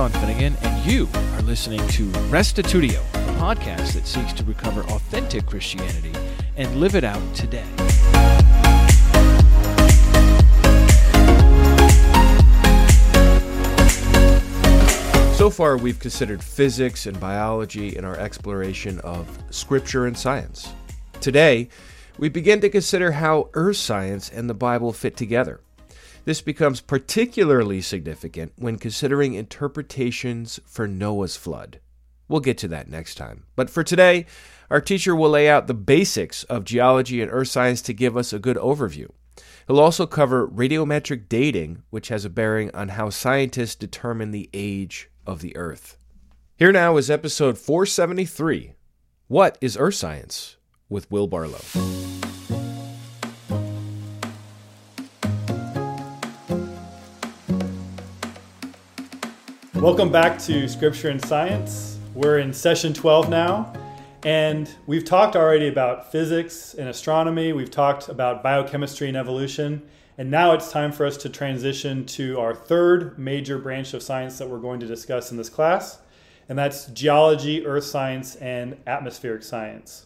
Sean Finnegan, and you are listening to Restitutio, a podcast that seeks to recover authentic Christianity and live it out today. So far, we've considered physics and biology in our exploration of scripture and science. Today, we begin to consider how earth science and the Bible fit together. This becomes particularly significant when considering interpretations for Noah's flood. We'll get to that next time. But for today, our teacher will lay out the basics of geology and earth science to give us a good overview. He'll also cover radiometric dating, which has a bearing on how scientists determine the age of the earth. Here now is episode 473 What is Earth Science? with Will Barlow. Welcome back to Scripture and Science. We're in session 12 now, and we've talked already about physics and astronomy, we've talked about biochemistry and evolution, and now it's time for us to transition to our third major branch of science that we're going to discuss in this class, and that's geology, earth science, and atmospheric science.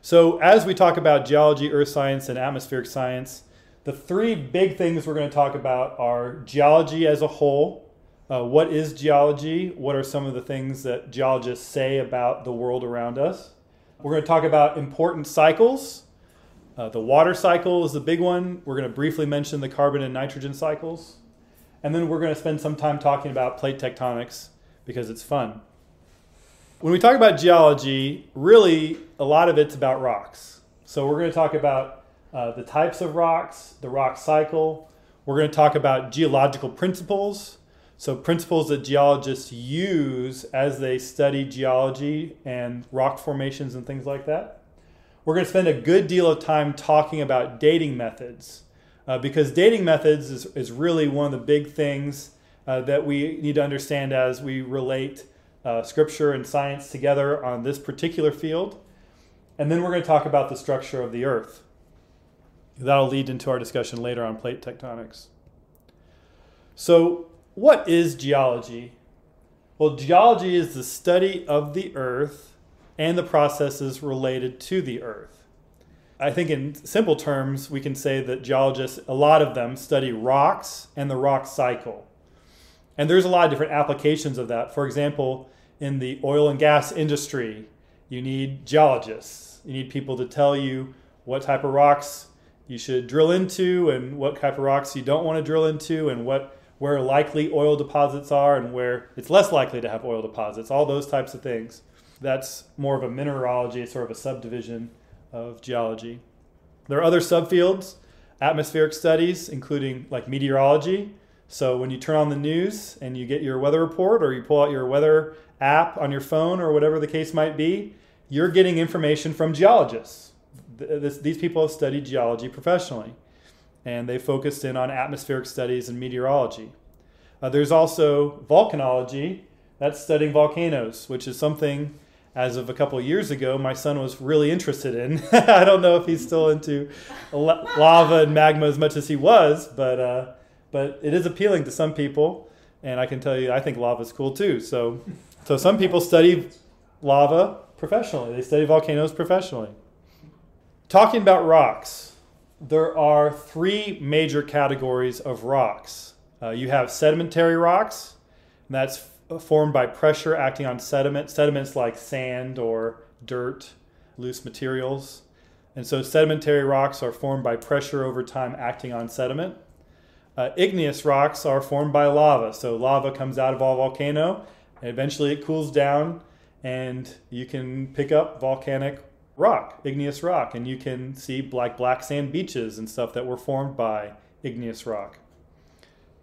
So, as we talk about geology, earth science, and atmospheric science, the three big things we're going to talk about are geology as a whole. Uh, what is geology? What are some of the things that geologists say about the world around us? We're going to talk about important cycles. Uh, the water cycle is the big one. We're going to briefly mention the carbon and nitrogen cycles. And then we're going to spend some time talking about plate tectonics because it's fun. When we talk about geology, really a lot of it's about rocks. So we're going to talk about uh, the types of rocks, the rock cycle. We're going to talk about geological principles. So, principles that geologists use as they study geology and rock formations and things like that. We're going to spend a good deal of time talking about dating methods uh, because dating methods is, is really one of the big things uh, that we need to understand as we relate uh, scripture and science together on this particular field. And then we're going to talk about the structure of the earth. That'll lead into our discussion later on plate tectonics. So, what is geology? Well, geology is the study of the earth and the processes related to the Earth. I think, in simple terms, we can say that geologists, a lot of them, study rocks and the rock cycle. And there's a lot of different applications of that. For example, in the oil and gas industry, you need geologists. You need people to tell you what type of rocks you should drill into and what type of rocks you don't want to drill into and what where likely oil deposits are and where it's less likely to have oil deposits, all those types of things. That's more of a mineralogy, sort of a subdivision of geology. There are other subfields, atmospheric studies, including like meteorology. So when you turn on the news and you get your weather report or you pull out your weather app on your phone or whatever the case might be, you're getting information from geologists. This, these people have studied geology professionally and they focused in on atmospheric studies and meteorology. Uh, there's also volcanology, that's studying volcanoes, which is something as of a couple of years ago, my son was really interested in. I don't know if he's still into lava and magma as much as he was, but uh, but it is appealing to some people, and I can tell you, I think lava is cool too. So, so some people study lava professionally. They study volcanoes professionally. Talking about rocks, there are three major categories of rocks. Uh, you have sedimentary rocks, and that's formed by pressure acting on sediment, sediments like sand or dirt, loose materials. And so sedimentary rocks are formed by pressure over time acting on sediment. Uh, igneous rocks are formed by lava. So lava comes out of a volcano, and eventually it cools down, and you can pick up volcanic rock, igneous rock, and you can see like black sand beaches and stuff that were formed by igneous rock.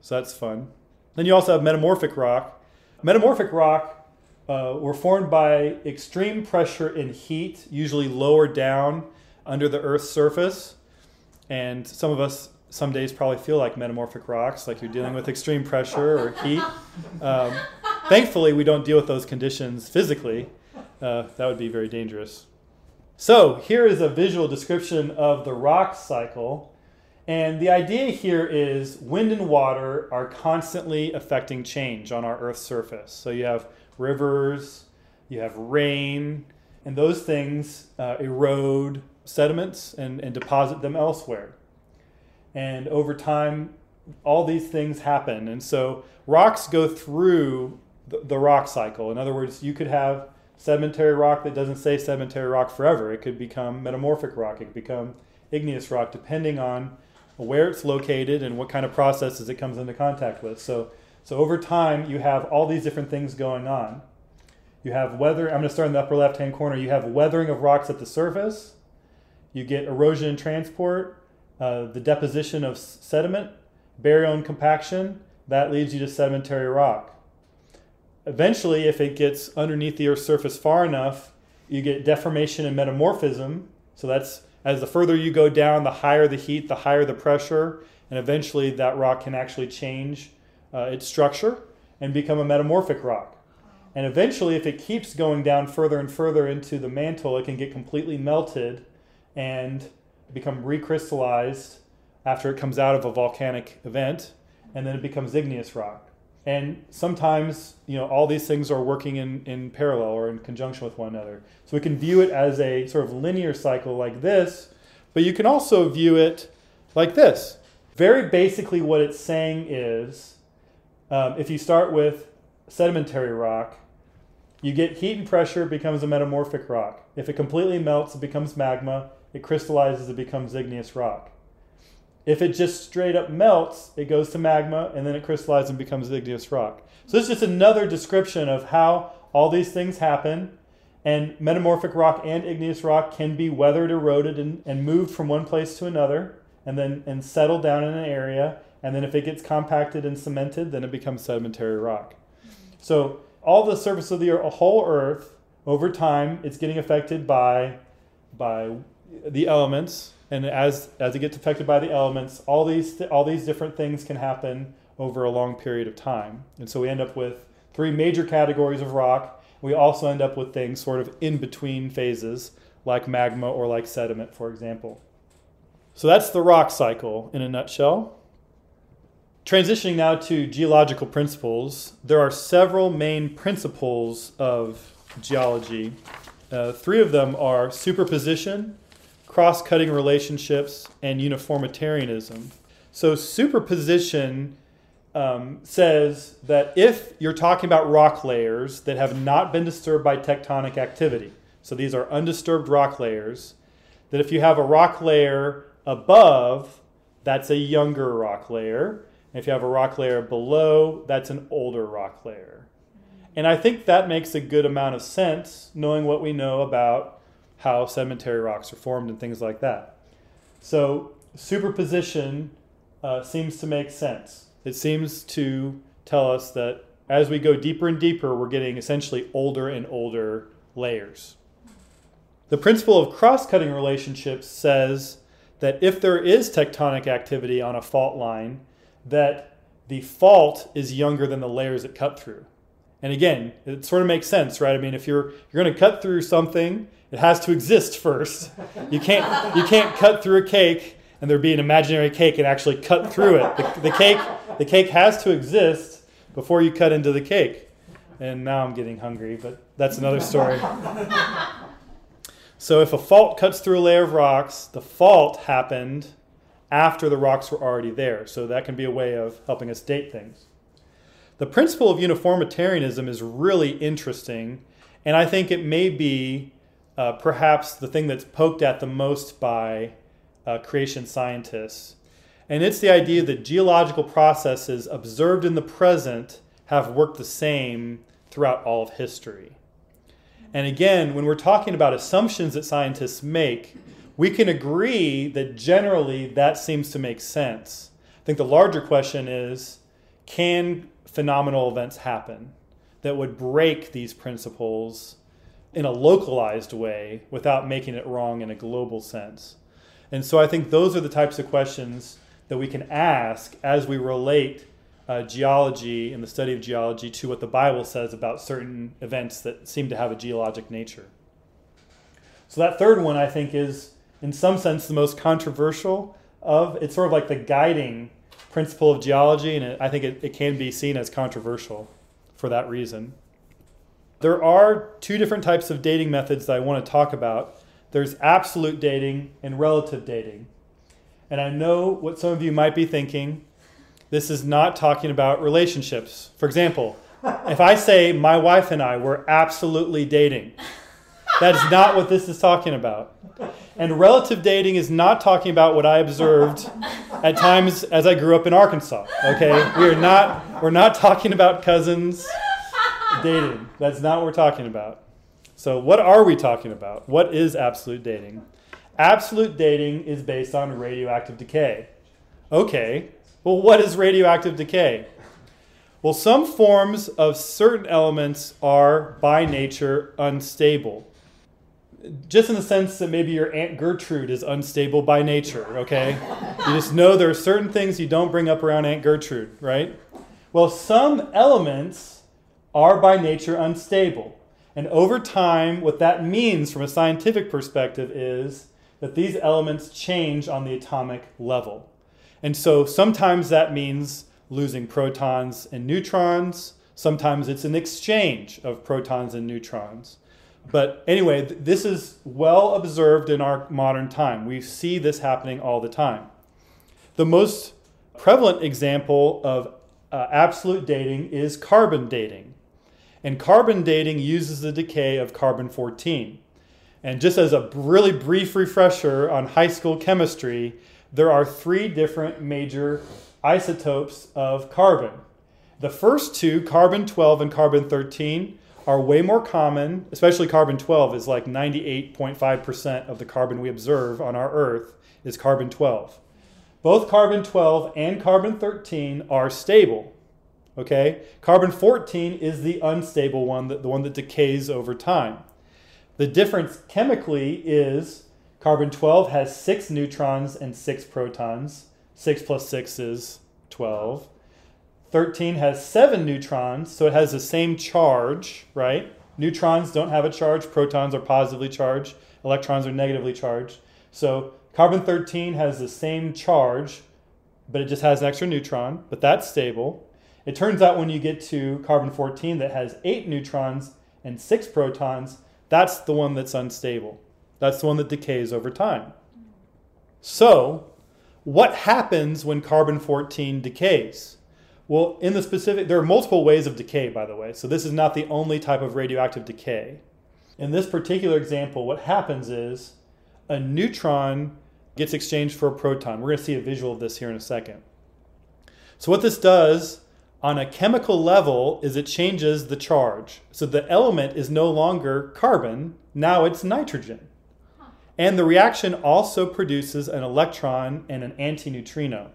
So that's fun. Then you also have metamorphic rock, Metamorphic rock uh, were formed by extreme pressure and heat, usually lower down under the Earth's surface. And some of us some days probably feel like metamorphic rocks, like you're dealing with extreme pressure or heat. Um, thankfully, we don't deal with those conditions physically. Uh, that would be very dangerous. So, here is a visual description of the rock cycle. And the idea here is wind and water are constantly affecting change on our Earth's surface. So you have rivers, you have rain, and those things uh, erode sediments and, and deposit them elsewhere. And over time, all these things happen. And so rocks go through the, the rock cycle. In other words, you could have sedimentary rock that doesn't say sedimentary rock forever. It could become metamorphic rock, it could become igneous rock, depending on where it's located and what kind of processes it comes into contact with. So, so over time, you have all these different things going on. You have weather, I'm going to start in the upper left hand corner. You have weathering of rocks at the surface, you get erosion and transport, uh, the deposition of sediment, burial and compaction. That leads you to sedimentary rock. Eventually, if it gets underneath the Earth's surface far enough, you get deformation and metamorphism. So that's as the further you go down, the higher the heat, the higher the pressure, and eventually that rock can actually change uh, its structure and become a metamorphic rock. And eventually, if it keeps going down further and further into the mantle, it can get completely melted and become recrystallized after it comes out of a volcanic event, and then it becomes igneous rock. And sometimes, you know, all these things are working in, in parallel or in conjunction with one another. So we can view it as a sort of linear cycle like this, but you can also view it like this. Very basically, what it's saying is um, if you start with sedimentary rock, you get heat and pressure, it becomes a metamorphic rock. If it completely melts, it becomes magma. It crystallizes, it becomes igneous rock. If it just straight up melts, it goes to magma and then it crystallizes and becomes igneous rock. So this is just another description of how all these things happen. And metamorphic rock and igneous rock can be weathered, eroded, and, and moved from one place to another and then and settle down in an area. And then if it gets compacted and cemented, then it becomes sedimentary rock. So all the surface of the whole Earth, over time, it's getting affected by, by the elements and as as it gets affected by the elements, all these all these different things can happen over a long period of time. And so we end up with three major categories of rock. We also end up with things sort of in between phases, like magma or like sediment, for example. So that's the rock cycle in a nutshell. Transitioning now to geological principles, there are several main principles of geology. Uh, three of them are superposition, cross cutting relationships, and uniformitarianism. So, superposition um, says that if you're talking about rock layers that have not been disturbed by tectonic activity, so these are undisturbed rock layers, that if you have a rock layer above, that's a younger rock layer. And if you have a rock layer below, that's an older rock layer. And I think that makes a good amount of sense knowing what we know about how sedimentary rocks are formed and things like that. So superposition uh, seems to make sense. It seems to tell us that as we go deeper and deeper, we're getting essentially older and older layers. The principle of cross cutting relationships says that if there is tectonic activity on a fault line, that the fault is younger than the layers it cut through. And again, it sort of makes sense, right? I mean, if you're you're going to cut through something it has to exist first. You can't, you can't cut through a cake and there be an imaginary cake and actually cut through it. The, the, cake, the cake has to exist before you cut into the cake. And now I'm getting hungry, but that's another story. So if a fault cuts through a layer of rocks, the fault happened after the rocks were already there. So that can be a way of helping us date things. The principle of uniformitarianism is really interesting, and I think it may be uh, perhaps the thing that's poked at the most by uh, creation scientists. And it's the idea that geological processes observed in the present have worked the same throughout all of history. And again, when we're talking about assumptions that scientists make, we can agree that generally that seems to make sense. I think the larger question is can phenomenal events happen that would break these principles in a localized way without making it wrong in a global sense. And so I think those are the types of questions that we can ask as we relate uh, geology and the study of geology to what the Bible says about certain events that seem to have a geologic nature. So that third one, I think, is in some sense the most controversial, of. It's sort of like the guiding principle of geology, and it, I think it, it can be seen as controversial for that reason. There are two different types of dating methods that I want to talk about. There's absolute dating and relative dating. And I know what some of you might be thinking. This is not talking about relationships. For example, if I say my wife and I were absolutely dating, that is not what this is talking about. And relative dating is not talking about what I observed at times as I grew up in Arkansas. Okay? We are not we're not talking about cousins dating. That's not what we're talking about. So what are we talking about? What is absolute dating? Absolute dating is based on radioactive decay. Okay. Well, what is radioactive decay? Well, some forms of certain elements are by nature unstable just in the sense that maybe your Aunt Gertrude is unstable by nature, okay? You just know there are certain things you don't bring up around Aunt Gertrude, right? Well, some elements are by nature unstable. And over time, what that means from a scientific perspective is that these elements change on the atomic level. And so sometimes that means losing protons and neutrons, sometimes it's an exchange of protons and neutrons. But anyway, th- this is well observed in our modern time. We see this happening all the time. The most prevalent example of uh, absolute dating is carbon dating. And carbon dating uses the decay of carbon 14. And just as a really brief refresher on high school chemistry, there are three different major isotopes of carbon. The first two, carbon 12 and carbon 13, are way more common, especially carbon 12 is like 98.5% of the carbon we observe on our Earth is carbon 12. Both carbon 12 and carbon 13 are stable. Okay? Carbon 14 is the unstable one, the one that decays over time. The difference chemically is carbon 12 has six neutrons and six protons. 6 plus 6 is 12. 13 has seven neutrons, so it has the same charge, right? Neutrons don't have a charge, protons are positively charged, electrons are negatively charged. So carbon 13 has the same charge, but it just has an extra neutron, but that's stable. It turns out when you get to carbon 14 that has eight neutrons and six protons, that's the one that's unstable. That's the one that decays over time. So, what happens when carbon 14 decays? Well, in the specific, there are multiple ways of decay, by the way. So this is not the only type of radioactive decay. In this particular example, what happens is a neutron gets exchanged for a proton. We're going to see a visual of this here in a second. So what this does on a chemical level is it changes the charge. So the element is no longer carbon, now it's nitrogen. And the reaction also produces an electron and an antineutrino.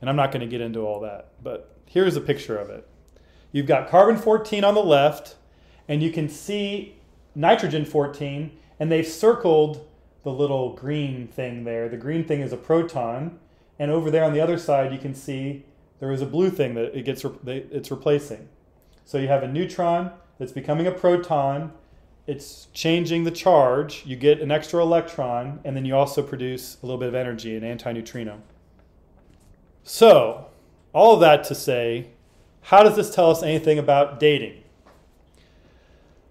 And I'm not going to get into all that, but here's a picture of it. You've got carbon 14 on the left, and you can see nitrogen 14, and they've circled the little green thing there. The green thing is a proton, and over there on the other side, you can see there is a blue thing that it gets it's replacing. So you have a neutron that's becoming a proton. It's changing the charge. You get an extra electron, and then you also produce a little bit of energy, an antineutrino. So, all of that to say, how does this tell us anything about dating?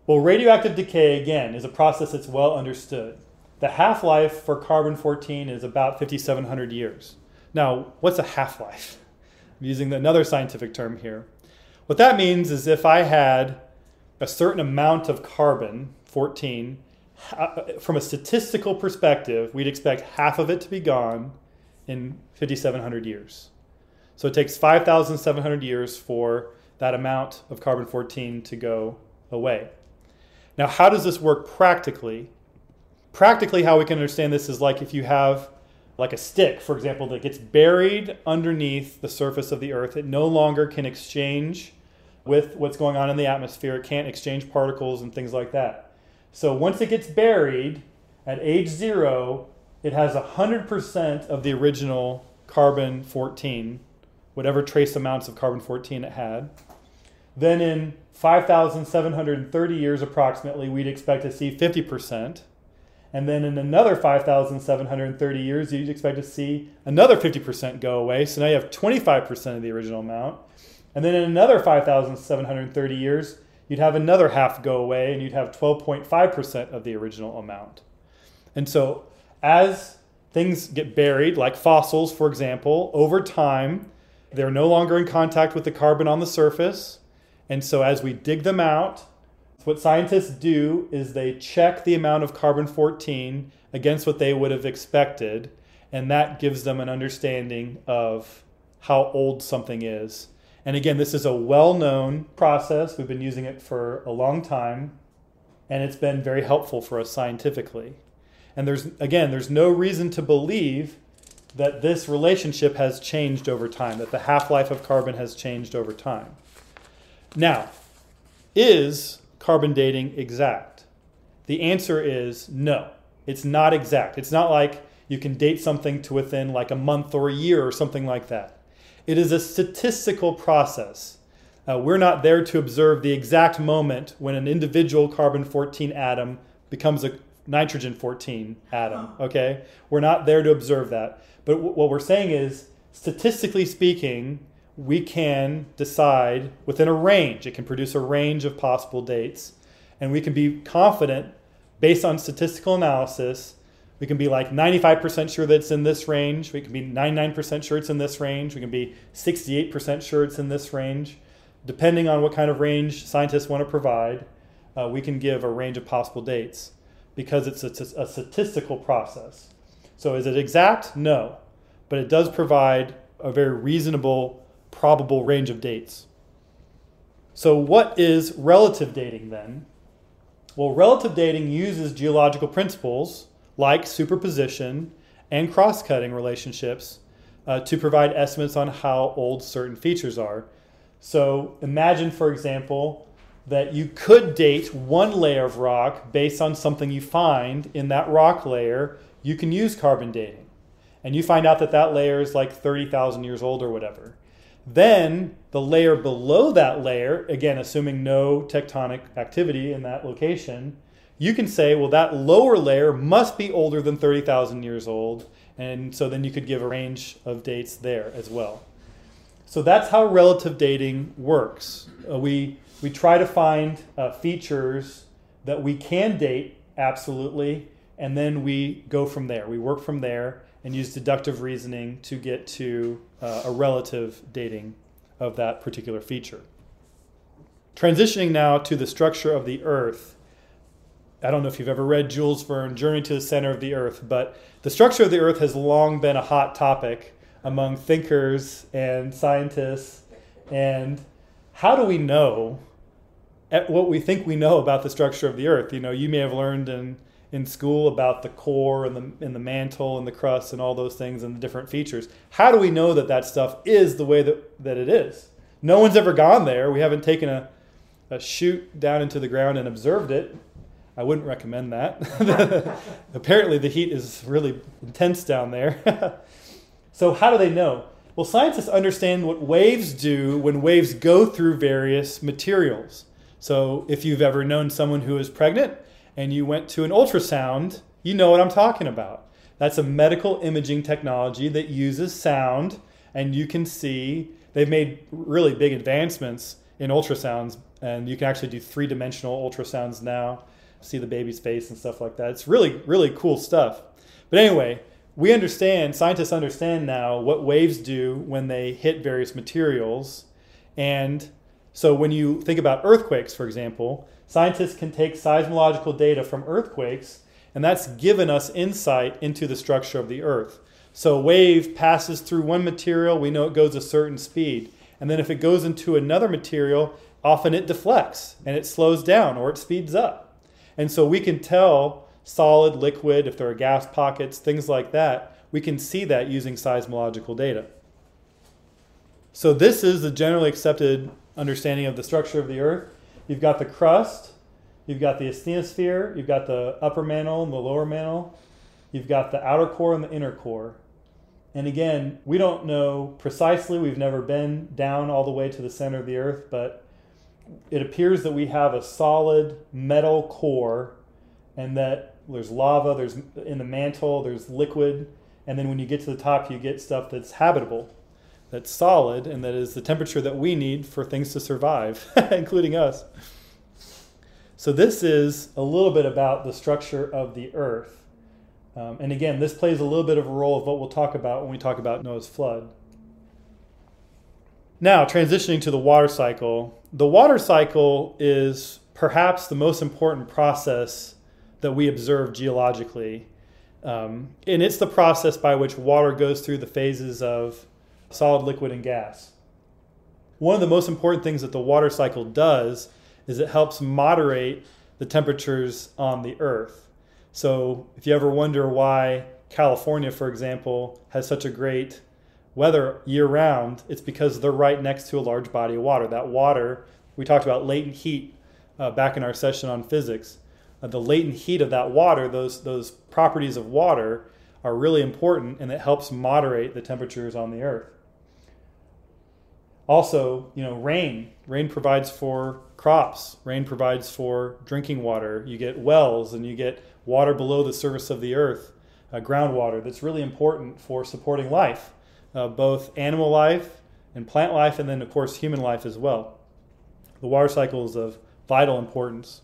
Well, radioactive decay, again, is a process that's well understood. The half life for carbon 14 is about 5,700 years. Now, what's a half life? Using another scientific term here. What that means is if I had a certain amount of carbon, 14, uh, from a statistical perspective, we'd expect half of it to be gone in 5,700 years. So it takes 5,700 years for that amount of carbon 14 to go away. Now, how does this work practically? Practically, how we can understand this is like if you have like a stick, for example, that gets buried underneath the surface of the earth, it no longer can exchange with what's going on in the atmosphere. It can't exchange particles and things like that. So once it gets buried at age zero, it has 100% of the original carbon 14, whatever trace amounts of carbon 14 it had. Then in 5,730 years approximately, we'd expect to see 50%. And then in another 5,730 years, you'd expect to see another 50% go away. So now you have 25% of the original amount. And then in another 5,730 years, you'd have another half go away and you'd have 12.5% of the original amount. And so as things get buried, like fossils, for example, over time, they're no longer in contact with the carbon on the surface. And so as we dig them out, what scientists do is they check the amount of carbon 14 against what they would have expected, and that gives them an understanding of how old something is. And again, this is a well known process. We've been using it for a long time, and it's been very helpful for us scientifically. And there's, again, there's no reason to believe that this relationship has changed over time, that the half life of carbon has changed over time. Now, is carbon dating exact? The answer is no. It's not exact. It's not like you can date something to within like a month or a year or something like that. It is a statistical process. Uh, we're not there to observe the exact moment when an individual carbon 14 atom becomes a nitrogen 14 atom, okay? We're not there to observe that. But w- what we're saying is, statistically speaking, we can decide within a range. It can produce a range of possible dates. And we can be confident based on statistical analysis. We can be like 95% sure that it's in this range. We can be 99% sure it's in this range. We can be 68% sure it's in this range. Depending on what kind of range scientists want to provide, uh, we can give a range of possible dates because it's a, a statistical process. So is it exact? No. But it does provide a very reasonable probable range of dates. So, what is relative dating then? Well, relative dating uses geological principles like superposition and cross cutting relationships uh, to provide estimates on how old certain features are. So, imagine, for example, that you could date one layer of rock based on something you find in that rock layer. You can use carbon dating. And you find out that that layer is like 30,000 years old or whatever. Then the layer below that layer, again, assuming no tectonic activity in that location, you can say, well, that lower layer must be older than 30,000 years old. And so then you could give a range of dates there as well. So that's how relative dating works. Uh, we, we try to find uh, features that we can date absolutely, and then we go from there. We work from there and use deductive reasoning to get to uh, a relative dating of that particular feature. Transitioning now to the structure of the Earth. I don't know if you've ever read Jules Verne, Journey to the Center of the Earth, but the structure of the Earth has long been a hot topic among thinkers and scientists. And how do we know what we think we know about the structure of the Earth? You know, you may have learned in in school about the core and the, and the mantle and the crust and all those things and the different features. How do we know that that stuff is the way that, that it is? No one's ever gone there. We haven't taken a, a chute down into the ground and observed it. I wouldn't recommend that. Apparently, the heat is really intense down there. so, how do they know? Well, scientists understand what waves do when waves go through various materials. So, if you've ever known someone who is pregnant, and you went to an ultrasound, you know what I'm talking about. That's a medical imaging technology that uses sound, and you can see they've made really big advancements in ultrasounds, and you can actually do three dimensional ultrasounds now, see the baby's face and stuff like that. It's really, really cool stuff. But anyway, we understand, scientists understand now what waves do when they hit various materials. And so when you think about earthquakes, for example, scientists can take seismological data from earthquakes, and that's given us insight into the structure of the Earth. So a wave passes through one material, we know it goes a certain speed. And then if it goes into another material, often it deflects and it slows down or it speeds up. And so we can tell solid, liquid, if there are gas pockets, things like that, we can see that using seismological data. So this is the generally accepted understanding of the structure of the Earth. You've got the crust, you've got the asthenosphere, you've got the upper mantle and the lower mantle, you've got the outer core and the inner core. And again, we don't know precisely, we've never been down all the way to the center of the earth, but it appears that we have a solid metal core and that there's lava, there's in the mantle, there's liquid, and then when you get to the top, you get stuff that's habitable, that's solid, and that is the temperature that we need for things to survive, including us. So this is a little bit about the structure of the earth. Um, and again, this plays a little bit of a role of what we'll talk about when we talk about Noah's flood. Now, transitioning to the water cycle. The water cycle is perhaps the most important process that we observe geologically. Um, and it's the process by which water goes through the phases of solid, liquid, and gas. One of the most important things that the water cycle does is it helps moderate the temperatures on the earth. So, if you ever wonder why California, for example, has such a great weather year round, it's because they're right next to a large body of water. That water, we talked about latent heat uh, back in our session on physics. Uh, the latent heat of that water, those, those properties of water, are really important and it helps moderate the temperatures on the earth. Also, you know, rain. Rain provides for crops. Rain provides for drinking water. You get wells and you get water below the surface of the earth, uh, groundwater that's really important for supporting life uh, both animal life and plant life, and then, of course, human life as well. The water cycle is of vital importance.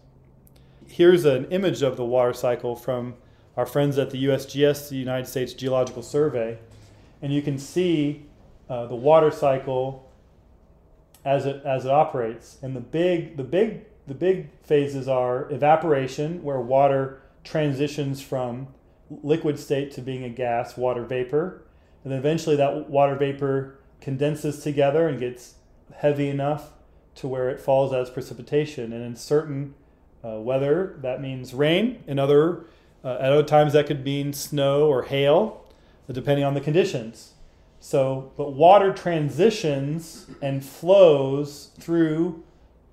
Here's an image of the water cycle from our friends at the USGS, the United States Geological Survey, and you can see uh, the water cycle as it as it operates. And the big the big the big phases are evaporation, where water transitions from liquid state to being a gas, water vapor, and then eventually that water vapor condenses together and gets heavy enough to where it falls as precipitation. And in certain uh, weather, that means rain. In other, uh, at other times, that could mean snow or hail, depending on the conditions. So, but water transitions and flows through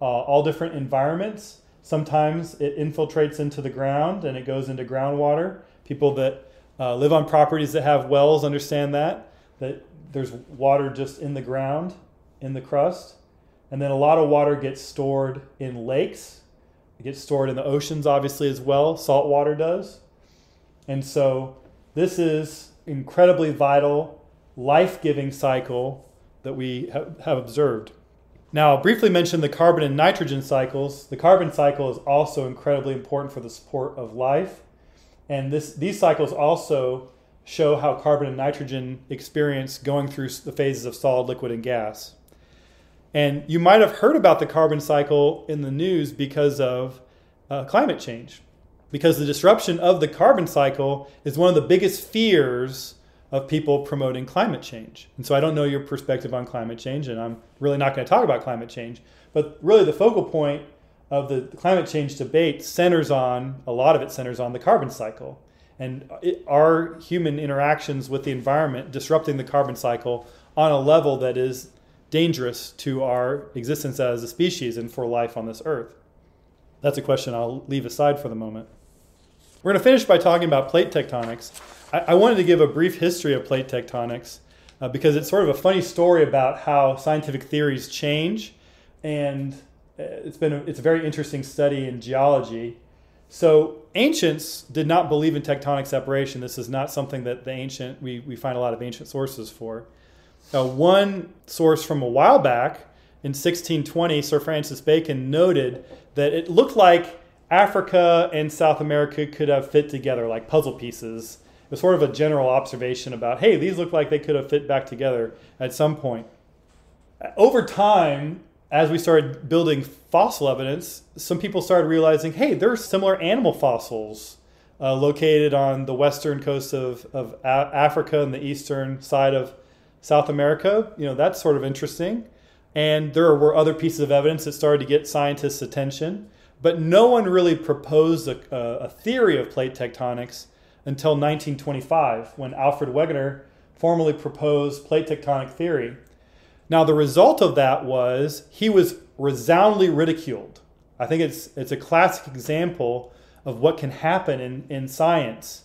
uh, all different environments. Sometimes it infiltrates into the ground and it goes into groundwater. People that uh, live on properties that have wells understand that, that there's water just in the ground, in the crust. And then a lot of water gets stored in lakes. It gets stored in the oceans, obviously, as well. Salt water does. And so this is incredibly vital, life giving cycle that we have observed. Now, I'll briefly mention the carbon and nitrogen cycles. The carbon cycle is also incredibly important for the support of life. And this, these cycles also show how carbon and nitrogen experience going through the phases of solid, liquid, and gas. And you might have heard about the carbon cycle in the news because of uh, climate change, because the disruption of the carbon cycle is one of the biggest fears of people promoting climate change. And so I don't know your perspective on climate change, and I'm really not going to talk about climate change. But really, the focal point of the climate change debate centers on a lot of it centers on the carbon cycle and our human interactions with the environment disrupting the carbon cycle on a level that is dangerous to our existence as a species and for life on this earth. That's a question I'll leave aside for the moment. We're going to finish by talking about plate tectonics. I, I wanted to give a brief history of plate tectonics uh, because it's sort of a funny story about how scientific theories change and it's been a, it's a very interesting study in geology. So ancients did not believe in tectonic separation. This is not something that the ancient we, we find a lot of ancient sources for. Uh, one source from a while back in 1620, Sir Francis Bacon noted that it looked like Africa and South America could have fit together like puzzle pieces. It was sort of a general observation about, hey, these look like they could have fit back together at some point. Over time, as we started building fossil evidence, some people started realizing, hey, there are similar animal fossils uh, located on the western coast of, of a- Africa and the eastern side of South America. You know, that's sort of interesting. And there were other pieces of evidence that started to get scientists' attention. But no one really proposed a, a theory of plate tectonics until 1925, when Alfred Wegener formally proposed plate tectonic theory. Now, the result of that was he was resoundingly ridiculed. I think it's, it's a classic example of what can happen in, in science,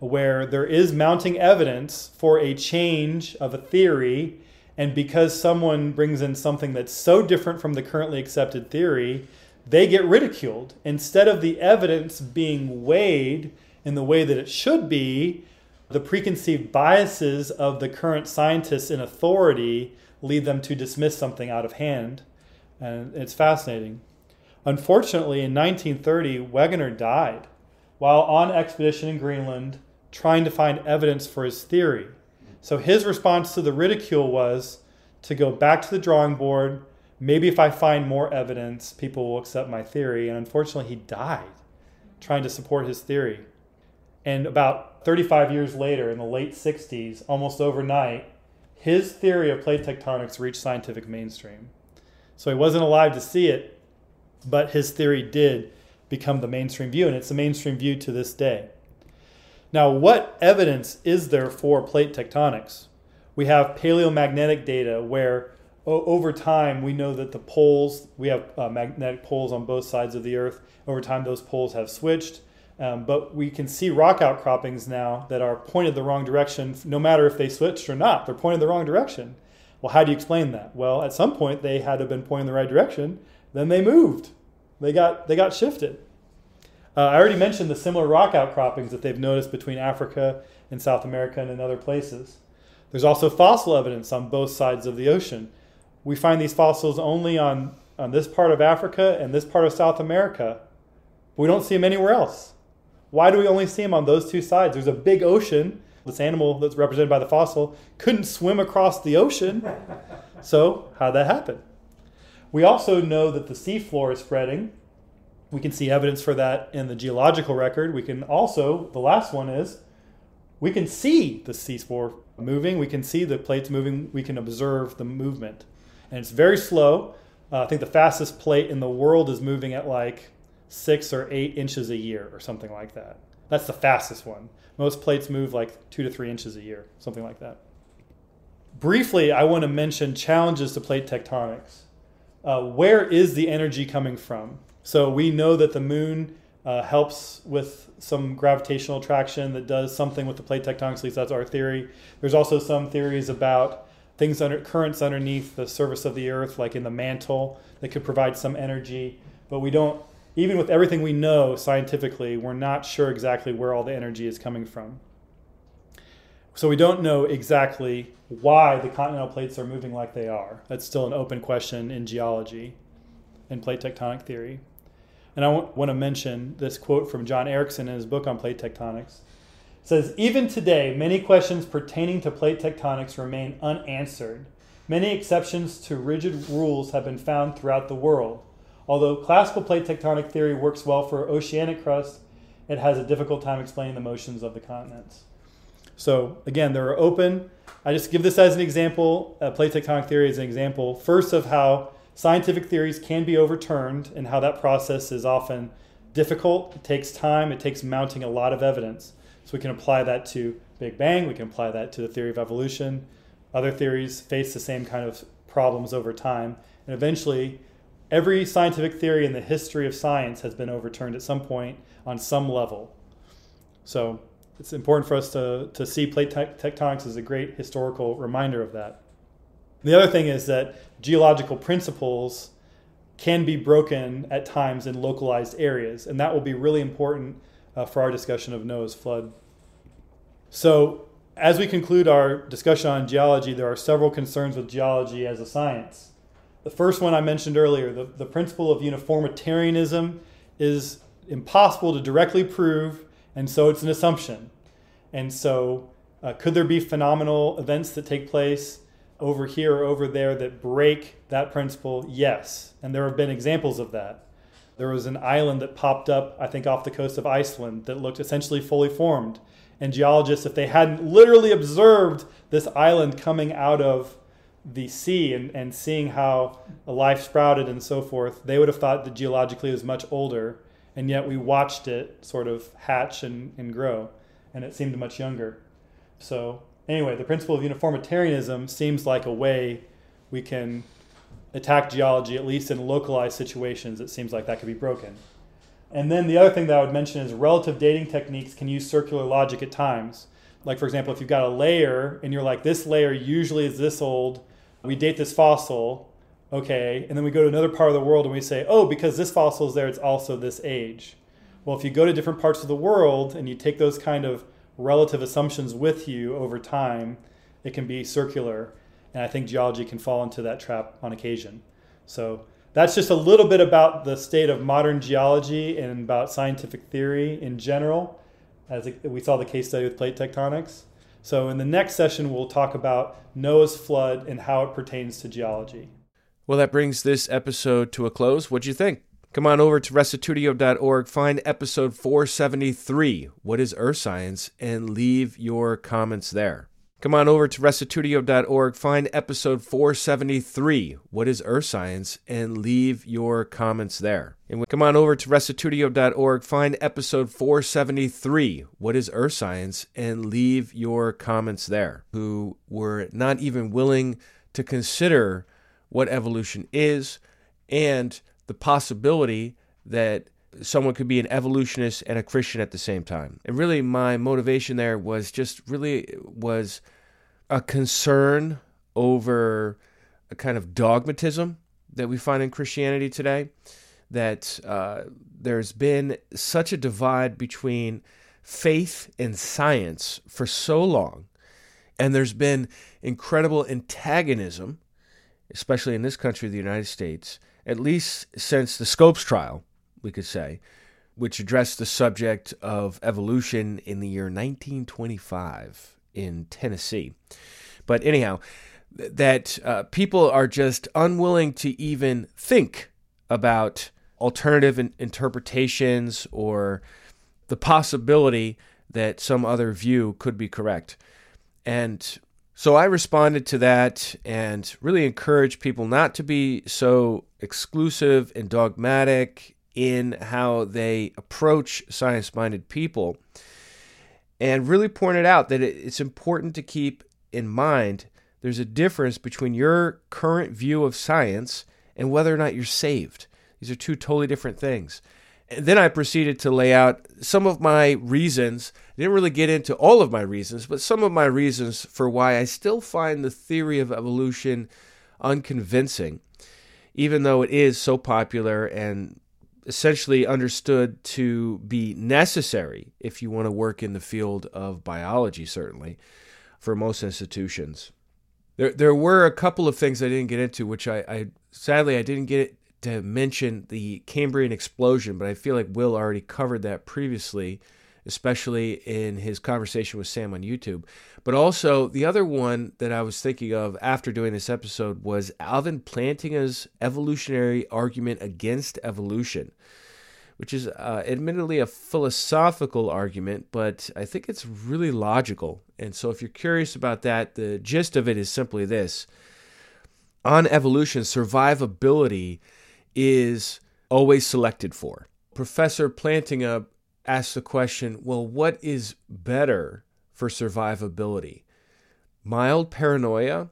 where there is mounting evidence for a change of a theory, and because someone brings in something that's so different from the currently accepted theory, they get ridiculed. Instead of the evidence being weighed in the way that it should be, the preconceived biases of the current scientists in authority lead them to dismiss something out of hand. And it's fascinating. Unfortunately, in 1930, Wegener died while on expedition in Greenland trying to find evidence for his theory. So his response to the ridicule was to go back to the drawing board. Maybe if I find more evidence, people will accept my theory. And unfortunately, he died trying to support his theory. And about 35 years later, in the late 60s, almost overnight, his theory of plate tectonics reached scientific mainstream. So he wasn't alive to see it, but his theory did become the mainstream view, and it's the mainstream view to this day. Now, what evidence is there for plate tectonics? We have paleomagnetic data where over time we know that the poles, we have uh, magnetic poles on both sides of the Earth. Over time, those poles have switched. Um, but we can see rock outcroppings now that are pointed the wrong direction, no matter if they switched or not. They're pointed the wrong direction. Well, how do you explain that? Well, at some point they had to have been pointing the right direction. Then they moved. They got they got shifted. Uh, I already mentioned the similar rock outcroppings that they've noticed between Africa and South America and in other places. There's also fossil evidence on both sides of the ocean. We find these fossils only on, on this part of Africa and this part of South America. We don't see them anywhere else. Why do we only see them on those two sides? There's a big ocean. This animal that's represented by the fossil couldn't swim across the ocean. So, how did that happen? We also know that the seafloor is spreading. We can see evidence for that in the geological record. We can also, the last one is, we can see the seafloor moving. We can see the plates moving. We can observe the movement. And it's very slow. Uh, I think the fastest plate in the world is moving at like six or eight inches a year or something like that. That's the fastest one. Most plates move like two to three inches a year, something like that. Briefly, I want to mention challenges to plate tectonics uh, where is the energy coming from? So we know that the moon uh, helps with some gravitational attraction that does something with the plate tectonics. At least that's our theory. There's also some theories about things under currents underneath the surface of the Earth, like in the mantle, that could provide some energy. But we don't, even with everything we know scientifically, we're not sure exactly where all the energy is coming from. So we don't know exactly why the continental plates are moving like they are. That's still an open question in geology and plate tectonic theory. And I want to mention this quote from John Erickson in his book on plate tectonics. It says, Even today, many questions pertaining to plate tectonics remain unanswered. Many exceptions to rigid rules have been found throughout the world. Although classical plate tectonic theory works well for oceanic crust, it has a difficult time explaining the motions of the continents. So again, they're open. I just give this as an example. Uh, plate tectonic theory is an example, first of how scientific theories can be overturned and how that process is often difficult. It takes time. It takes mounting a lot of evidence. So we can apply that to Big Bang. We can apply that to the theory of evolution. Other theories face the same kind of problems over time. And eventually, every scientific theory in the history of science has been overturned at some point on some level. So it's important for us to, to see plate tectonics as a great historical reminder of that. The other thing is that geological principles can be broken at times in localized areas, and that will be really important uh, for our discussion of Noah's flood. So, as we conclude our discussion on geology, there are several concerns with geology as a science. The first one I mentioned earlier, the, the principle of uniformitarianism, is impossible to directly prove and so it's an assumption. And so, uh, could there be phenomenal events that take place over here or over there that break that principle? Yes. And there have been examples of that. There was an island that popped up, I think, off the coast of Iceland that looked essentially fully formed. And geologists, if they hadn't literally observed this island coming out of the sea and, and seeing how life sprouted and so forth, they would have thought that geologically it was much older and yet we watched it sort of hatch and, and grow, and it seemed much younger. So, anyway, the principle of uniformitarianism seems like a way we can attack geology, at least in localized situations. It seems like that could be broken. And then the other thing that I would mention is relative dating techniques can use circular logic at times. Like, for example, if you've got a layer and you're like, this layer usually is this old, we date this fossil, okay, and then we go to another part of the world and we say, oh, because this fossil is there, it's also this age. Well, if you go to different parts of the world and you take those kind of relative assumptions with you over time, it can be circular. And I think geology can fall into that trap on occasion. So that's just a little bit about the state of modern geology and about scientific theory in general, as we saw the case study with plate tectonics. So in the next session, we'll talk about Noah's flood and how it pertains to geology. Well, that brings this episode to a close. What'd you think? Come on over to restitutio.org, find episode 473, What is Earth Science, and leave your comments there. Come on over to restitutio.org, find episode 473, What is Earth Science, and leave your comments there. And come on over to restitutio.org, find episode 473, What is Earth Science, and leave your comments there. Who were not even willing to consider what evolution is and the possibility that someone could be an evolutionist and a Christian at the same time. And really my motivation there was just really was a concern over a kind of dogmatism that we find in Christianity today that uh, there's been such a divide between faith and science for so long and there's been incredible antagonism especially in this country the United States at least since the Scopes trial, we could say, which addressed the subject of evolution in the year 1925 in Tennessee. But anyhow, that uh, people are just unwilling to even think about alternative in- interpretations or the possibility that some other view could be correct. And so I responded to that and really encouraged people not to be so exclusive and dogmatic in how they approach science minded people, and really pointed out that it's important to keep in mind there's a difference between your current view of science and whether or not you're saved. These are two totally different things. And then I proceeded to lay out some of my reasons. I didn't really get into all of my reasons, but some of my reasons for why I still find the theory of evolution unconvincing, even though it is so popular and essentially understood to be necessary if you want to work in the field of biology, certainly, for most institutions. There, there were a couple of things I didn't get into, which I, I sadly I didn't get to mention the Cambrian explosion, but I feel like Will already covered that previously, especially in his conversation with Sam on YouTube. But also, the other one that I was thinking of after doing this episode was Alvin Plantinga's evolutionary argument against evolution, which is uh, admittedly a philosophical argument, but I think it's really logical. And so, if you're curious about that, the gist of it is simply this on evolution, survivability is always selected for. Professor Plantinga asks the question well, what is better for survivability? Mild paranoia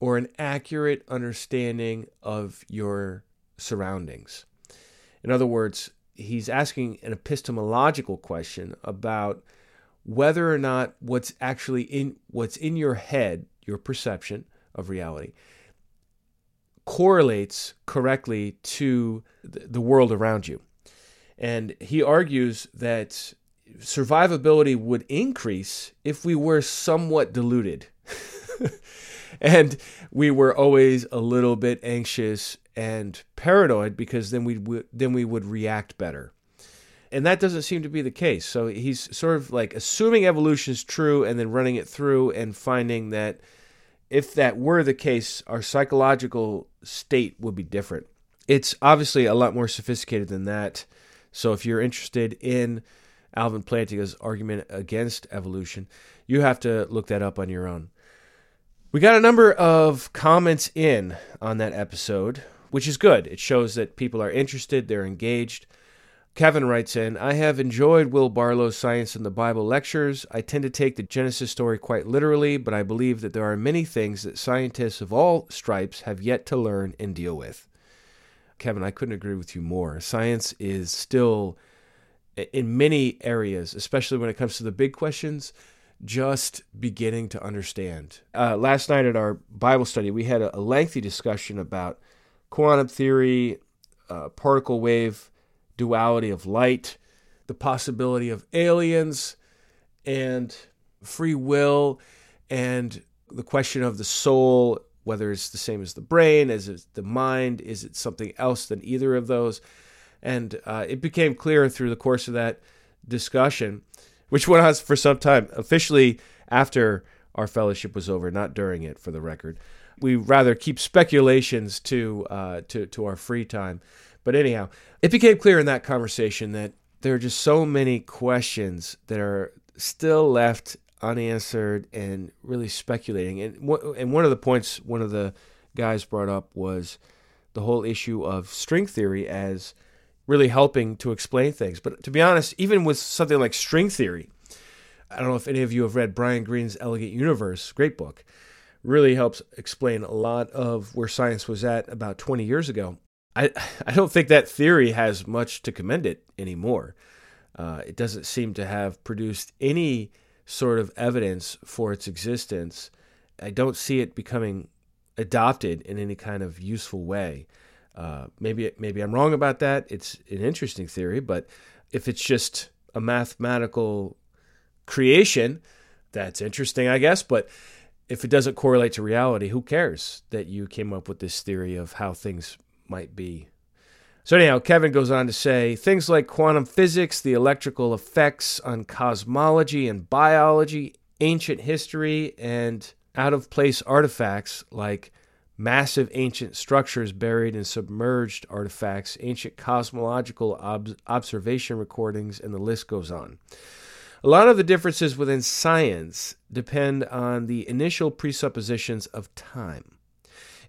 or an accurate understanding of your surroundings? In other words, he's asking an epistemological question about whether or not what's actually in what's in your head, your perception of reality, correlates correctly to the world around you. And he argues that survivability would increase if we were somewhat deluded. and we were always a little bit anxious and paranoid because then we then we would react better. And that doesn't seem to be the case. So he's sort of like assuming evolution is true and then running it through and finding that if that were the case, our psychological state would be different. It's obviously a lot more sophisticated than that. So if you're interested in Alvin Plantinga's argument against evolution, you have to look that up on your own. We got a number of comments in on that episode, which is good. It shows that people are interested, they're engaged. Kevin writes in I have enjoyed Will Barlow's Science in the Bible lectures. I tend to take the Genesis story quite literally, but I believe that there are many things that scientists of all stripes have yet to learn and deal with. Kevin, I couldn't agree with you more. Science is still, in many areas, especially when it comes to the big questions, just beginning to understand. Uh, last night at our Bible study, we had a, a lengthy discussion about quantum theory, uh, particle wave duality of light, the the possibility of aliens and free will and the question of the soul, whether it's the same as the brain, as the mind, is it something else than either of those? And uh, it became clear through the course of that discussion, which went on for some time, officially after our fellowship was over, not during it, for the record. We rather keep speculations to uh, to to our free time. But anyhow, it became clear in that conversation that there are just so many questions that are still left unanswered and really speculating. And and one of the points one of the guys brought up was the whole issue of string theory as really helping to explain things. But to be honest, even with something like string theory, I don't know if any of you have read Brian Greene's Elegant Universe, great book. Really helps explain a lot of where science was at about 20 years ago. I, I don't think that theory has much to commend it anymore. Uh, it doesn't seem to have produced any sort of evidence for its existence. I don't see it becoming adopted in any kind of useful way. Uh, maybe maybe I'm wrong about that. It's an interesting theory, but if it's just a mathematical creation, that's interesting, I guess. But if it doesn't correlate to reality, who cares that you came up with this theory of how things might be? So, anyhow, Kevin goes on to say things like quantum physics, the electrical effects on cosmology and biology, ancient history, and out of place artifacts like massive ancient structures buried in submerged artifacts, ancient cosmological ob- observation recordings, and the list goes on. A lot of the differences within science depend on the initial presuppositions of time.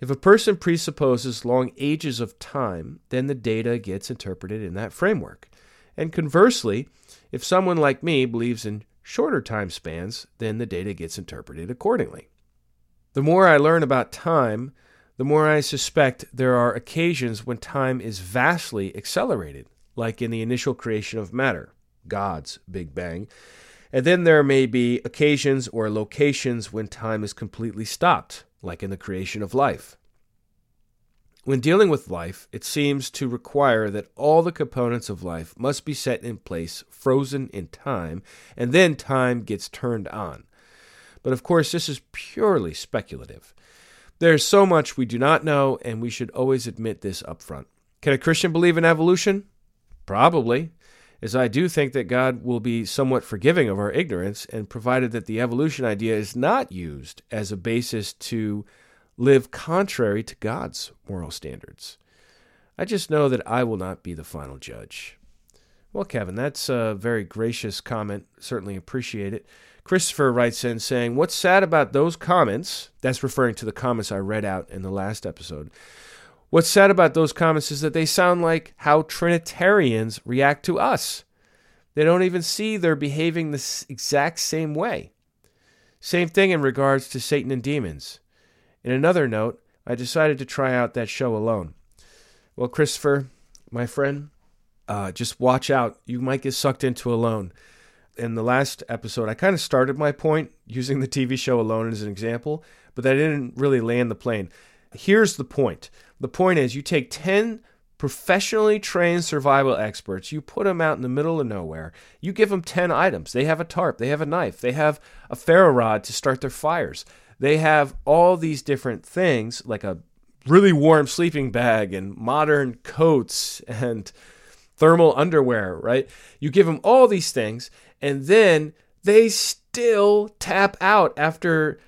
If a person presupposes long ages of time, then the data gets interpreted in that framework. And conversely, if someone like me believes in shorter time spans, then the data gets interpreted accordingly. The more I learn about time, the more I suspect there are occasions when time is vastly accelerated, like in the initial creation of matter, God's Big Bang. And then there may be occasions or locations when time is completely stopped, like in the creation of life. When dealing with life, it seems to require that all the components of life must be set in place, frozen in time, and then time gets turned on. But of course, this is purely speculative. There's so much we do not know, and we should always admit this up front. Can a Christian believe in evolution? Probably, as I do think that God will be somewhat forgiving of our ignorance, and provided that the evolution idea is not used as a basis to live contrary to God's moral standards. I just know that I will not be the final judge. Well, Kevin, that's a very gracious comment. Certainly appreciate it. Christopher writes in saying, What's sad about those comments, that's referring to the comments I read out in the last episode. What's sad about those comments is that they sound like how Trinitarians react to us. They don't even see they're behaving the exact same way. Same thing in regards to Satan and demons. In another note, I decided to try out that show alone. Well, Christopher, my friend, uh, just watch out. You might get sucked into alone in the last episode, I kind of started my point using the TV show alone as an example, but that didn't really land the plane. Here's the point the point is you take 10 professionally trained survival experts, you put them out in the middle of nowhere, you give them 10 items. They have a tarp, they have a knife, they have a ferro rod to start their fires, they have all these different things like a really warm sleeping bag and modern coats and thermal underwear, right? You give them all these things, and then they still tap out after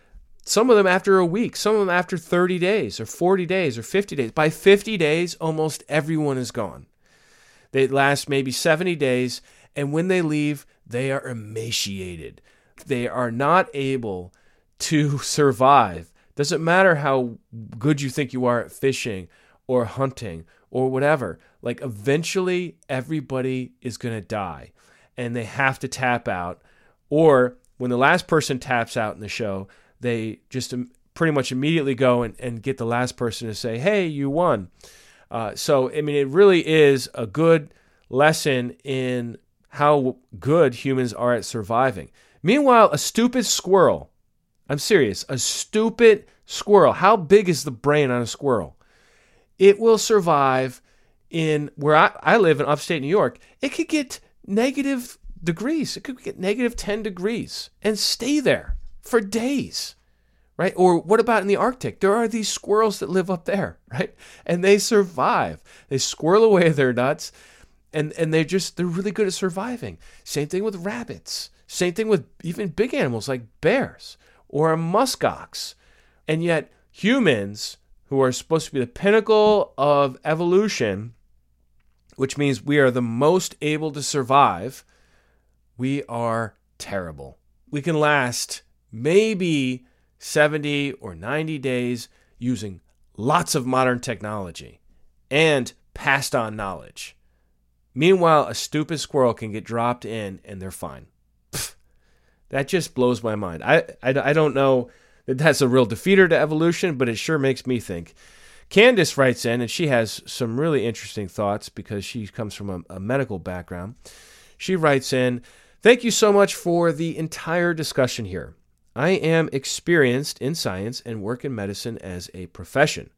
some of them after a week, some of them after 30 days or 40 days or 50 days. By 50 days, almost everyone is gone. They last maybe 70 days, and when they leave, they are emaciated. They are not able to survive. Doesn't matter how good you think you are at fishing or hunting or whatever. Like, eventually, everybody is going to die and they have to tap out. Or when the last person taps out in the show, they just pretty much immediately go and, and get the last person to say, hey, you won. Uh, so, I mean, it really is a good lesson in how good humans are at surviving. Meanwhile, a stupid squirrel, I'm serious, a stupid squirrel, how big is the brain on a squirrel? It will survive in where I, I live in upstate New York. It could get negative degrees. It could get negative 10 degrees and stay there for days, right? Or what about in the Arctic? There are these squirrels that live up there, right? And they survive. They squirrel away their nuts and, and they're just, they're really good at surviving. Same thing with rabbits. Same thing with even big animals like bears or muskox. And yet, humans, who are supposed to be the pinnacle of evolution, which means we are the most able to survive, we are terrible. We can last maybe 70 or 90 days using lots of modern technology and passed on knowledge. Meanwhile, a stupid squirrel can get dropped in and they're fine. That just blows my mind. I, I, I don't know that that's a real defeater to evolution, but it sure makes me think. Candace writes in, and she has some really interesting thoughts because she comes from a, a medical background. She writes in, Thank you so much for the entire discussion here. I am experienced in science and work in medicine as a profession,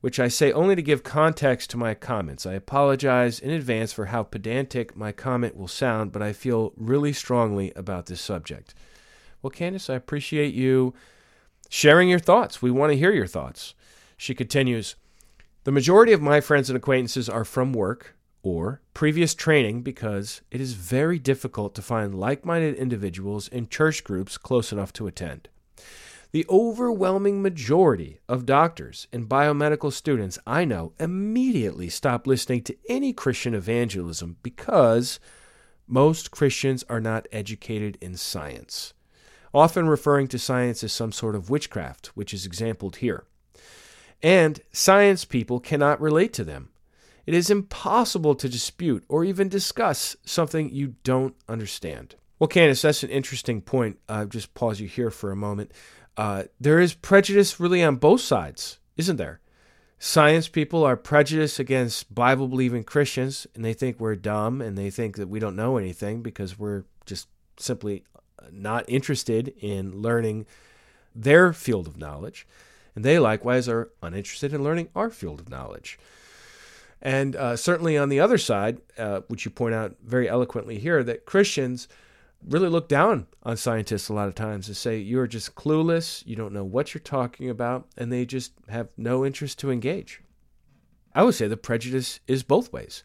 which I say only to give context to my comments. I apologize in advance for how pedantic my comment will sound, but I feel really strongly about this subject. Well, Candace, I appreciate you sharing your thoughts. We want to hear your thoughts. She continues The majority of my friends and acquaintances are from work or previous training because it is very difficult to find like minded individuals in church groups close enough to attend. The overwhelming majority of doctors and biomedical students I know immediately stop listening to any Christian evangelism because most Christians are not educated in science, often referring to science as some sort of witchcraft, which is exampled here. And science people cannot relate to them it is impossible to dispute or even discuss something you don't understand. Well, Candace, that's an interesting point. I'll just pause you here for a moment. Uh, there is prejudice really on both sides, isn't there? Science people are prejudiced against Bible believing Christians, and they think we're dumb and they think that we don't know anything because we're just simply not interested in learning their field of knowledge. And they likewise are uninterested in learning our field of knowledge. And uh, certainly on the other side, uh, which you point out very eloquently here, that Christians really look down on scientists a lot of times and say you're just clueless, you don't know what you're talking about, and they just have no interest to engage. I would say the prejudice is both ways.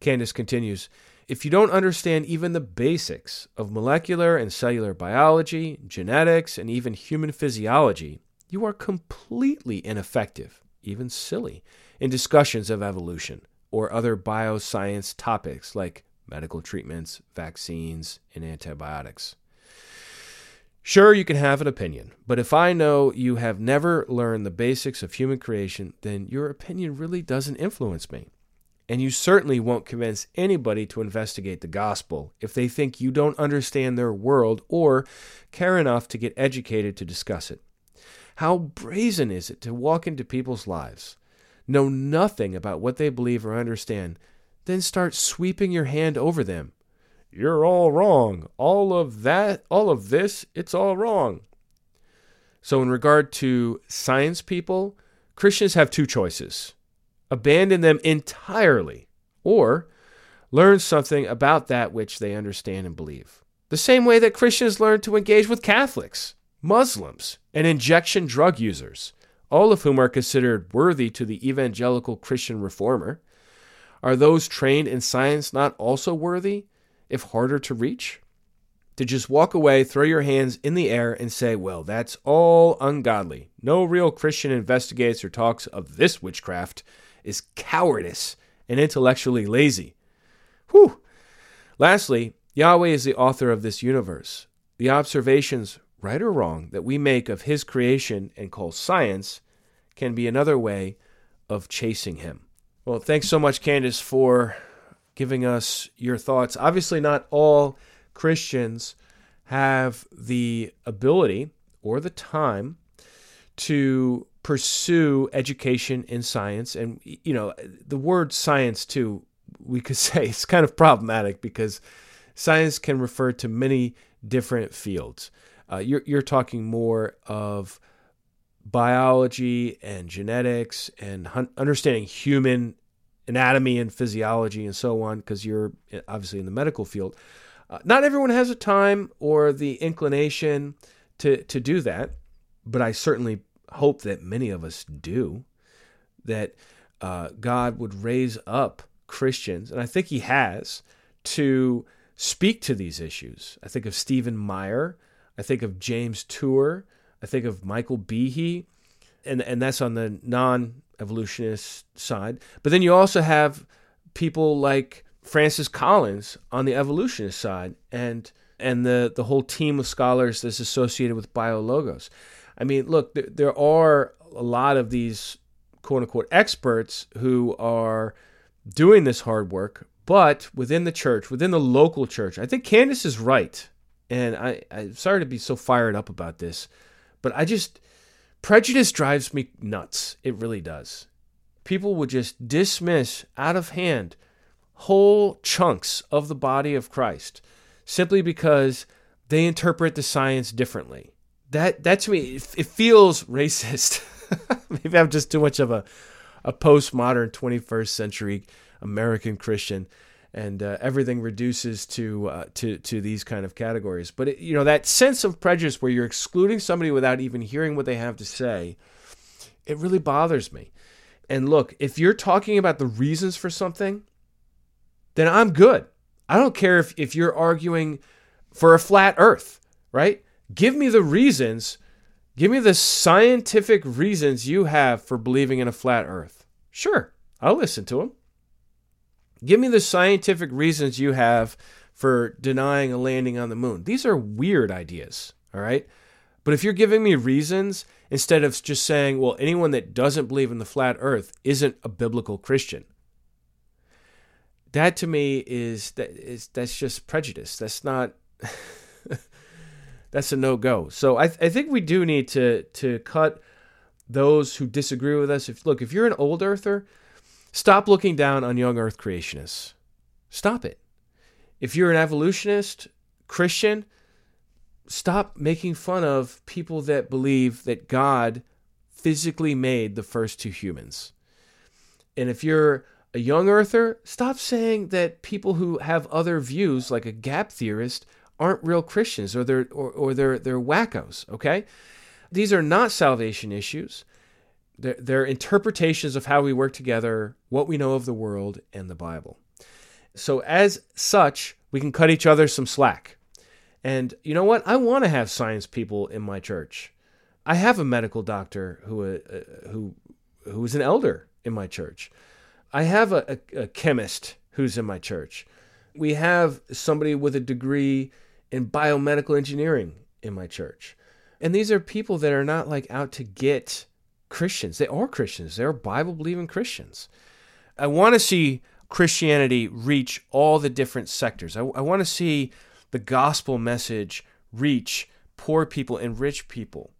Candace continues If you don't understand even the basics of molecular and cellular biology, genetics, and even human physiology, you are completely ineffective, even silly in discussions of evolution or other bioscience topics like medical treatments, vaccines, and antibiotics. Sure, you can have an opinion, but if I know you have never learned the basics of human creation, then your opinion really doesn't influence me. And you certainly won't convince anybody to investigate the gospel if they think you don't understand their world or care enough to get educated to discuss it. How brazen is it to walk into people's lives, know nothing about what they believe or understand, then start sweeping your hand over them. You're all wrong. All of that, all of this, it's all wrong. So, in regard to science people, Christians have two choices abandon them entirely, or learn something about that which they understand and believe. The same way that Christians learn to engage with Catholics, Muslims, and injection drug users all of whom are considered worthy to the evangelical Christian reformer. Are those trained in science not also worthy, if harder to reach? To just walk away, throw your hands in the air, and say, well, that's all ungodly. No real Christian investigates or talks of this witchcraft is cowardice and intellectually lazy. Whew. Lastly, Yahweh is the author of this universe. The observations right or wrong, that we make of his creation and call science can be another way of chasing him. Well, thanks so much, Candace, for giving us your thoughts. Obviously, not all Christians have the ability or the time to pursue education in science. And, you know, the word science, too, we could say it's kind of problematic because science can refer to many different fields. Uh, you're you're talking more of biology and genetics and hun- understanding human anatomy and physiology and so on, because you're obviously in the medical field. Uh, not everyone has the time or the inclination to, to do that, but I certainly hope that many of us do. That uh, God would raise up Christians, and I think He has, to speak to these issues. I think of Stephen Meyer. I think of James Tour. I think of Michael Behe. And, and that's on the non evolutionist side. But then you also have people like Francis Collins on the evolutionist side and and the, the whole team of scholars that's associated with BioLogos. I mean, look, there, there are a lot of these quote unquote experts who are doing this hard work, but within the church, within the local church, I think Candace is right. And I, I'm sorry to be so fired up about this, but I just, prejudice drives me nuts. It really does. People would just dismiss out of hand whole chunks of the body of Christ simply because they interpret the science differently. That, that to me, it, it feels racist. Maybe I'm just too much of a, a postmodern 21st century American Christian, and uh, everything reduces to uh, to to these kind of categories. But it, you know that sense of prejudice where you're excluding somebody without even hearing what they have to say, it really bothers me. And look, if you're talking about the reasons for something, then I'm good. I don't care if, if you're arguing for a flat earth, right? Give me the reasons Give me the scientific reasons you have for believing in a flat earth. Sure, I'll listen to them. Give me the scientific reasons you have for denying a landing on the moon. These are weird ideas, all right? But if you're giving me reasons instead of just saying, well, anyone that doesn't believe in the flat earth isn't a biblical Christian, that to me is that is that's just prejudice. That's not that's a no go. So I, I think we do need to to cut those who disagree with us. If look, if you're an old earther, stop looking down on young Earth creationists. Stop it. If you're an evolutionist Christian, stop making fun of people that believe that God physically made the first two humans. And if you're a young earther, stop saying that people who have other views, like a gap theorist, aren't real Christians or they're or, or they're they're wackos, okay? These are not salvation issues. They're, they're interpretations of how we work together, what we know of the world, and the Bible. So as such, we can cut each other some slack. And you know what? I want to have science people in my church. I have a medical doctor who uh who who is an elder in my church. I have a, a, a chemist who's in my church. We have somebody with a degree in biomedical engineering in my church. And these are people that are not like out to get Christians. They are Christians. They're Bible believing Christians. I want to see Christianity reach all the different sectors. I, I want to see the gospel message reach poor people and rich people.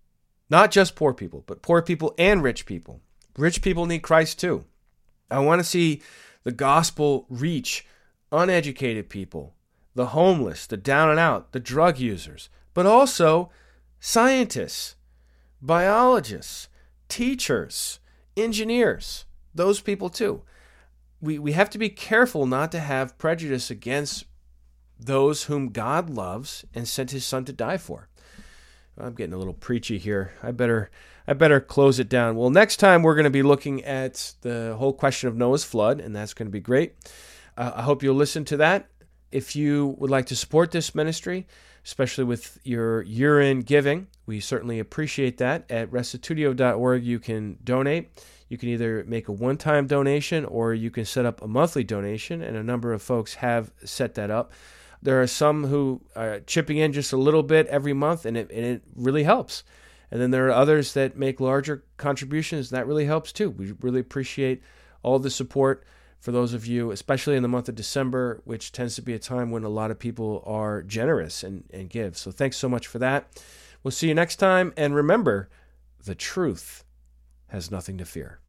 Not just poor people, but poor people and rich people. Rich people need Christ too. I want to see the gospel reach uneducated people, the homeless, the down and out, the drug users, but also scientists, biologists, teachers, engineers, those people too. We, we have to be careful not to have prejudice against those whom God loves and sent his son to die for. I'm getting a little preachy here. I better I better close it down. Well, next time we're going to be looking at the whole question of Noah's flood, and that's going to be great. Uh, I hope you'll listen to that if you would like to support this ministry, especially with your urine giving, we certainly appreciate that. At restitutio.org, you can donate. You can either make a one time donation or you can set up a monthly donation, and a number of folks have set that up. There are some who are chipping in just a little bit every month, and it, and it really helps. And then there are others that make larger contributions, that really helps too. We really appreciate all the support for those of you, especially in the month of December, which tends to be a time when a lot of people are generous and, and give. So thanks so much for that. We'll see you next time. And remember, the truth has nothing to fear.